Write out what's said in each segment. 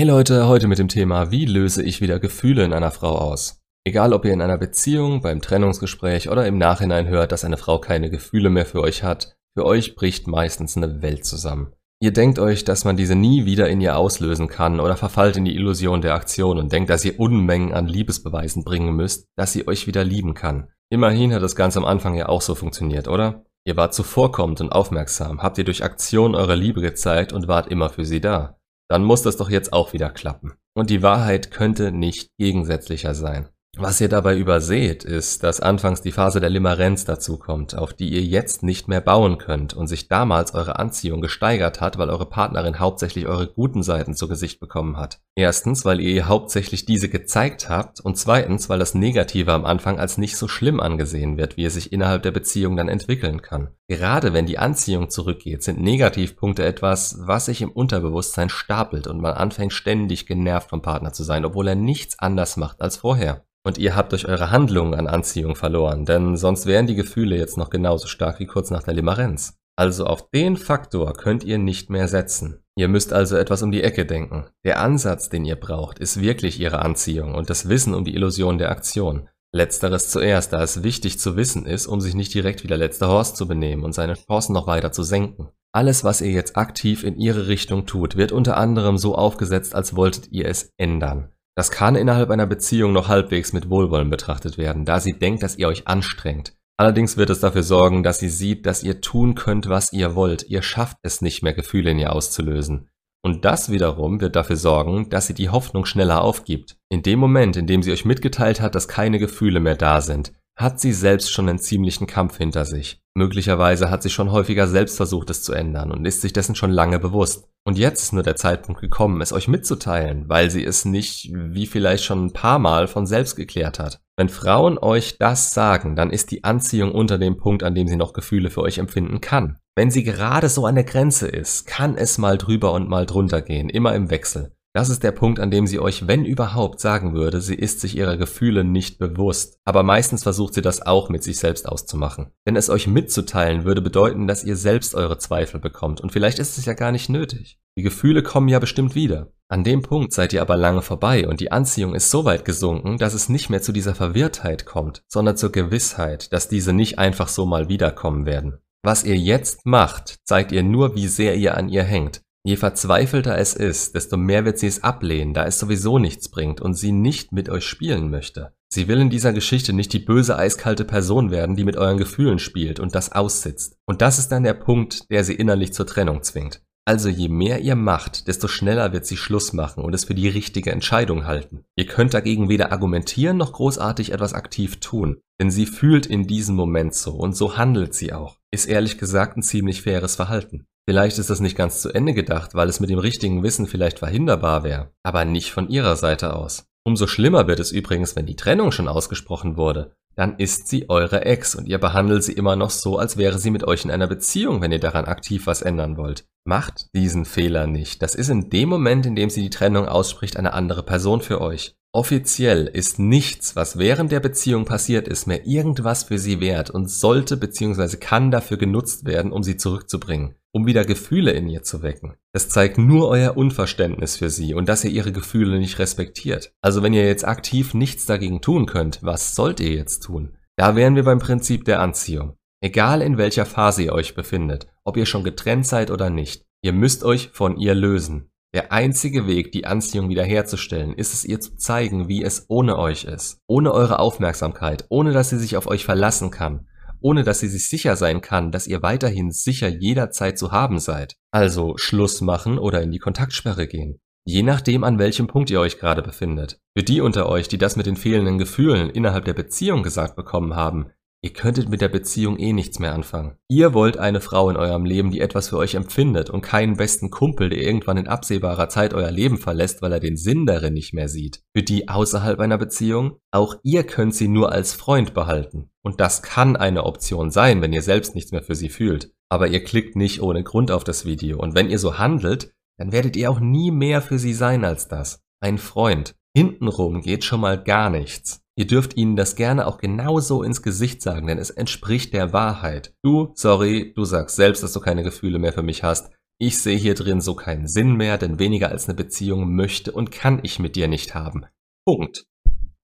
Hey Leute, heute mit dem Thema, wie löse ich wieder Gefühle in einer Frau aus? Egal ob ihr in einer Beziehung, beim Trennungsgespräch oder im Nachhinein hört, dass eine Frau keine Gefühle mehr für euch hat, für euch bricht meistens eine Welt zusammen. Ihr denkt euch, dass man diese nie wieder in ihr auslösen kann oder verfallt in die Illusion der Aktion und denkt, dass ihr Unmengen an Liebesbeweisen bringen müsst, dass sie euch wieder lieben kann. Immerhin hat das Ganze am Anfang ja auch so funktioniert, oder? Ihr wart zuvorkommend und aufmerksam, habt ihr durch Aktion eure Liebe gezeigt und wart immer für sie da dann muss das doch jetzt auch wieder klappen. Und die Wahrheit könnte nicht gegensätzlicher sein. Was ihr dabei überseht, ist, dass anfangs die Phase der Limerenz dazukommt, auf die ihr jetzt nicht mehr bauen könnt und sich damals eure Anziehung gesteigert hat, weil eure Partnerin hauptsächlich eure guten Seiten zu Gesicht bekommen hat. Erstens, weil ihr ihr hauptsächlich diese gezeigt habt und zweitens, weil das Negative am Anfang als nicht so schlimm angesehen wird, wie es sich innerhalb der Beziehung dann entwickeln kann. Gerade wenn die Anziehung zurückgeht, sind Negativpunkte etwas, was sich im Unterbewusstsein stapelt und man anfängt ständig genervt vom Partner zu sein, obwohl er nichts anders macht als vorher. Und ihr habt durch eure Handlungen an Anziehung verloren, denn sonst wären die Gefühle jetzt noch genauso stark wie kurz nach der Limerenz. Also auf den Faktor könnt ihr nicht mehr setzen. Ihr müsst also etwas um die Ecke denken. Der Ansatz, den ihr braucht, ist wirklich ihre Anziehung und das Wissen um die Illusion der Aktion. Letzteres zuerst, da es wichtig zu wissen ist, um sich nicht direkt wie der letzte Horst zu benehmen und seine Chancen noch weiter zu senken. Alles, was ihr jetzt aktiv in ihre Richtung tut, wird unter anderem so aufgesetzt, als wolltet ihr es ändern. Das kann innerhalb einer Beziehung noch halbwegs mit Wohlwollen betrachtet werden, da sie denkt, dass ihr euch anstrengt. Allerdings wird es dafür sorgen, dass sie sieht, dass ihr tun könnt, was ihr wollt. Ihr schafft es nicht mehr, Gefühle in ihr auszulösen. Und das wiederum wird dafür sorgen, dass sie die Hoffnung schneller aufgibt. In dem Moment, in dem sie euch mitgeteilt hat, dass keine Gefühle mehr da sind, hat sie selbst schon einen ziemlichen Kampf hinter sich. Möglicherweise hat sie schon häufiger selbst versucht, es zu ändern und ist sich dessen schon lange bewusst. Und jetzt ist nur der Zeitpunkt gekommen, es euch mitzuteilen, weil sie es nicht, wie vielleicht schon ein paar Mal, von selbst geklärt hat. Wenn Frauen euch das sagen, dann ist die Anziehung unter dem Punkt, an dem sie noch Gefühle für euch empfinden kann. Wenn sie gerade so an der Grenze ist, kann es mal drüber und mal drunter gehen, immer im Wechsel. Das ist der Punkt, an dem sie euch, wenn überhaupt, sagen würde, sie ist sich ihrer Gefühle nicht bewusst. Aber meistens versucht sie das auch mit sich selbst auszumachen. Denn es euch mitzuteilen würde bedeuten, dass ihr selbst eure Zweifel bekommt. Und vielleicht ist es ja gar nicht nötig. Die Gefühle kommen ja bestimmt wieder. An dem Punkt seid ihr aber lange vorbei und die Anziehung ist so weit gesunken, dass es nicht mehr zu dieser Verwirrtheit kommt, sondern zur Gewissheit, dass diese nicht einfach so mal wiederkommen werden. Was ihr jetzt macht, zeigt ihr nur, wie sehr ihr an ihr hängt. Je verzweifelter es ist, desto mehr wird sie es ablehnen, da es sowieso nichts bringt und sie nicht mit euch spielen möchte. Sie will in dieser Geschichte nicht die böse, eiskalte Person werden, die mit euren Gefühlen spielt und das aussitzt. Und das ist dann der Punkt, der sie innerlich zur Trennung zwingt. Also je mehr ihr macht, desto schneller wird sie Schluss machen und es für die richtige Entscheidung halten. Ihr könnt dagegen weder argumentieren noch großartig etwas aktiv tun, denn sie fühlt in diesem Moment so und so handelt sie auch. Ist ehrlich gesagt ein ziemlich faires Verhalten. Vielleicht ist das nicht ganz zu Ende gedacht, weil es mit dem richtigen Wissen vielleicht verhinderbar wäre, aber nicht von ihrer Seite aus. Umso schlimmer wird es übrigens, wenn die Trennung schon ausgesprochen wurde. Dann ist sie eure Ex und ihr behandelt sie immer noch so, als wäre sie mit euch in einer Beziehung, wenn ihr daran aktiv was ändern wollt. Macht diesen Fehler nicht. Das ist in dem Moment, in dem sie die Trennung ausspricht, eine andere Person für euch. Offiziell ist nichts, was während der Beziehung passiert ist, mehr irgendwas für sie wert und sollte bzw. kann dafür genutzt werden, um sie zurückzubringen, um wieder Gefühle in ihr zu wecken. Es zeigt nur euer Unverständnis für sie und dass ihr ihre Gefühle nicht respektiert. Also wenn ihr jetzt aktiv nichts dagegen tun könnt, was sollt ihr jetzt tun? Da wären wir beim Prinzip der Anziehung. Egal in welcher Phase ihr euch befindet, ob ihr schon getrennt seid oder nicht, ihr müsst euch von ihr lösen. Der einzige Weg, die Anziehung wiederherzustellen, ist es ihr zu zeigen, wie es ohne euch ist. Ohne eure Aufmerksamkeit, ohne dass sie sich auf euch verlassen kann, ohne dass sie sich sicher sein kann, dass ihr weiterhin sicher jederzeit zu haben seid. Also Schluss machen oder in die Kontaktsperre gehen. Je nachdem, an welchem Punkt ihr euch gerade befindet. Für die unter euch, die das mit den fehlenden Gefühlen innerhalb der Beziehung gesagt bekommen haben, Ihr könntet mit der Beziehung eh nichts mehr anfangen. Ihr wollt eine Frau in eurem Leben, die etwas für euch empfindet und keinen besten Kumpel, der irgendwann in absehbarer Zeit euer Leben verlässt, weil er den Sinn darin nicht mehr sieht. Für die außerhalb einer Beziehung? Auch ihr könnt sie nur als Freund behalten. Und das kann eine Option sein, wenn ihr selbst nichts mehr für sie fühlt. Aber ihr klickt nicht ohne Grund auf das Video. Und wenn ihr so handelt, dann werdet ihr auch nie mehr für sie sein als das. Ein Freund. Hintenrum geht schon mal gar nichts. Ihr dürft ihnen das gerne auch genauso ins Gesicht sagen, denn es entspricht der Wahrheit. Du, sorry, du sagst selbst, dass du keine Gefühle mehr für mich hast. Ich sehe hier drin so keinen Sinn mehr, denn weniger als eine Beziehung möchte und kann ich mit dir nicht haben. Punkt.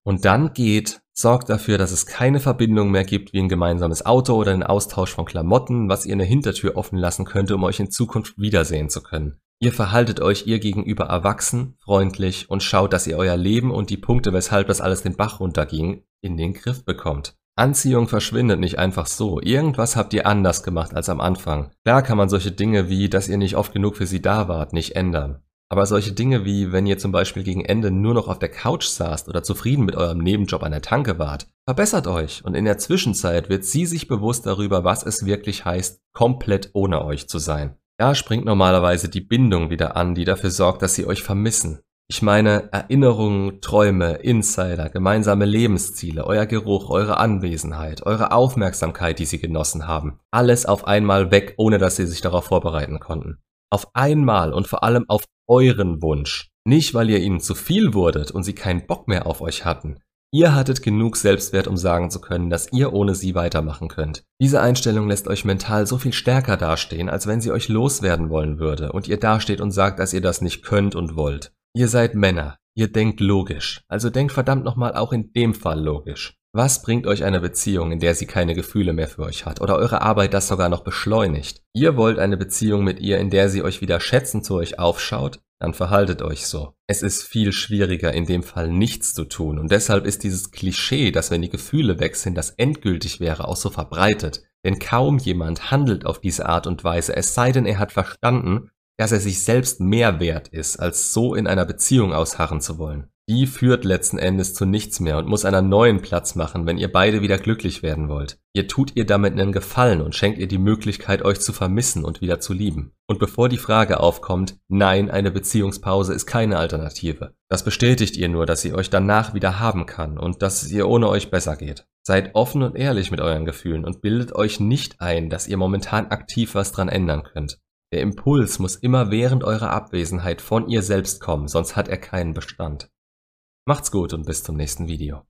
Und dann geht, sorgt dafür, dass es keine Verbindung mehr gibt wie ein gemeinsames Auto oder einen Austausch von Klamotten, was ihr eine Hintertür offen lassen könnte, um euch in Zukunft wiedersehen zu können. Ihr verhaltet euch ihr gegenüber erwachsen, freundlich und schaut, dass ihr euer Leben und die Punkte, weshalb das alles den Bach runterging, in den Griff bekommt. Anziehung verschwindet nicht einfach so. Irgendwas habt ihr anders gemacht als am Anfang. Klar kann man solche Dinge wie, dass ihr nicht oft genug für sie da wart, nicht ändern. Aber solche Dinge wie, wenn ihr zum Beispiel gegen Ende nur noch auf der Couch saßt oder zufrieden mit eurem Nebenjob an der Tanke wart, verbessert euch und in der Zwischenzeit wird sie sich bewusst darüber, was es wirklich heißt, komplett ohne euch zu sein. Da springt normalerweise die Bindung wieder an, die dafür sorgt, dass sie euch vermissen. Ich meine Erinnerungen, Träume, Insider, gemeinsame Lebensziele, euer Geruch, eure Anwesenheit, eure Aufmerksamkeit, die sie genossen haben. Alles auf einmal weg, ohne dass sie sich darauf vorbereiten konnten. Auf einmal und vor allem auf euren Wunsch. Nicht, weil ihr ihnen zu viel wurdet und sie keinen Bock mehr auf euch hatten. Ihr hattet genug Selbstwert, um sagen zu können, dass ihr ohne sie weitermachen könnt. Diese Einstellung lässt euch mental so viel stärker dastehen, als wenn sie euch loswerden wollen würde und ihr dasteht und sagt, dass ihr das nicht könnt und wollt. Ihr seid Männer, ihr denkt logisch, also denkt verdammt nochmal auch in dem Fall logisch. Was bringt euch eine Beziehung, in der sie keine Gefühle mehr für euch hat oder eure Arbeit das sogar noch beschleunigt? Ihr wollt eine Beziehung mit ihr, in der sie euch wieder schätzend zu euch aufschaut, dann verhaltet euch so. Es ist viel schwieriger, in dem Fall nichts zu tun und deshalb ist dieses Klischee, dass wenn die Gefühle weg sind, das endgültig wäre, auch so verbreitet. Denn kaum jemand handelt auf diese Art und Weise, es sei denn, er hat verstanden, dass er sich selbst mehr wert ist, als so in einer Beziehung ausharren zu wollen. Die führt letzten Endes zu nichts mehr und muss einer neuen Platz machen, wenn ihr beide wieder glücklich werden wollt. Ihr tut ihr damit einen Gefallen und schenkt ihr die Möglichkeit, euch zu vermissen und wieder zu lieben. Und bevor die Frage aufkommt, nein, eine Beziehungspause ist keine Alternative. Das bestätigt ihr nur, dass sie euch danach wieder haben kann und dass es ihr ohne euch besser geht. Seid offen und ehrlich mit euren Gefühlen und bildet euch nicht ein, dass ihr momentan aktiv was dran ändern könnt. Der Impuls muss immer während eurer Abwesenheit von ihr selbst kommen, sonst hat er keinen Bestand. Macht's gut und bis zum nächsten Video.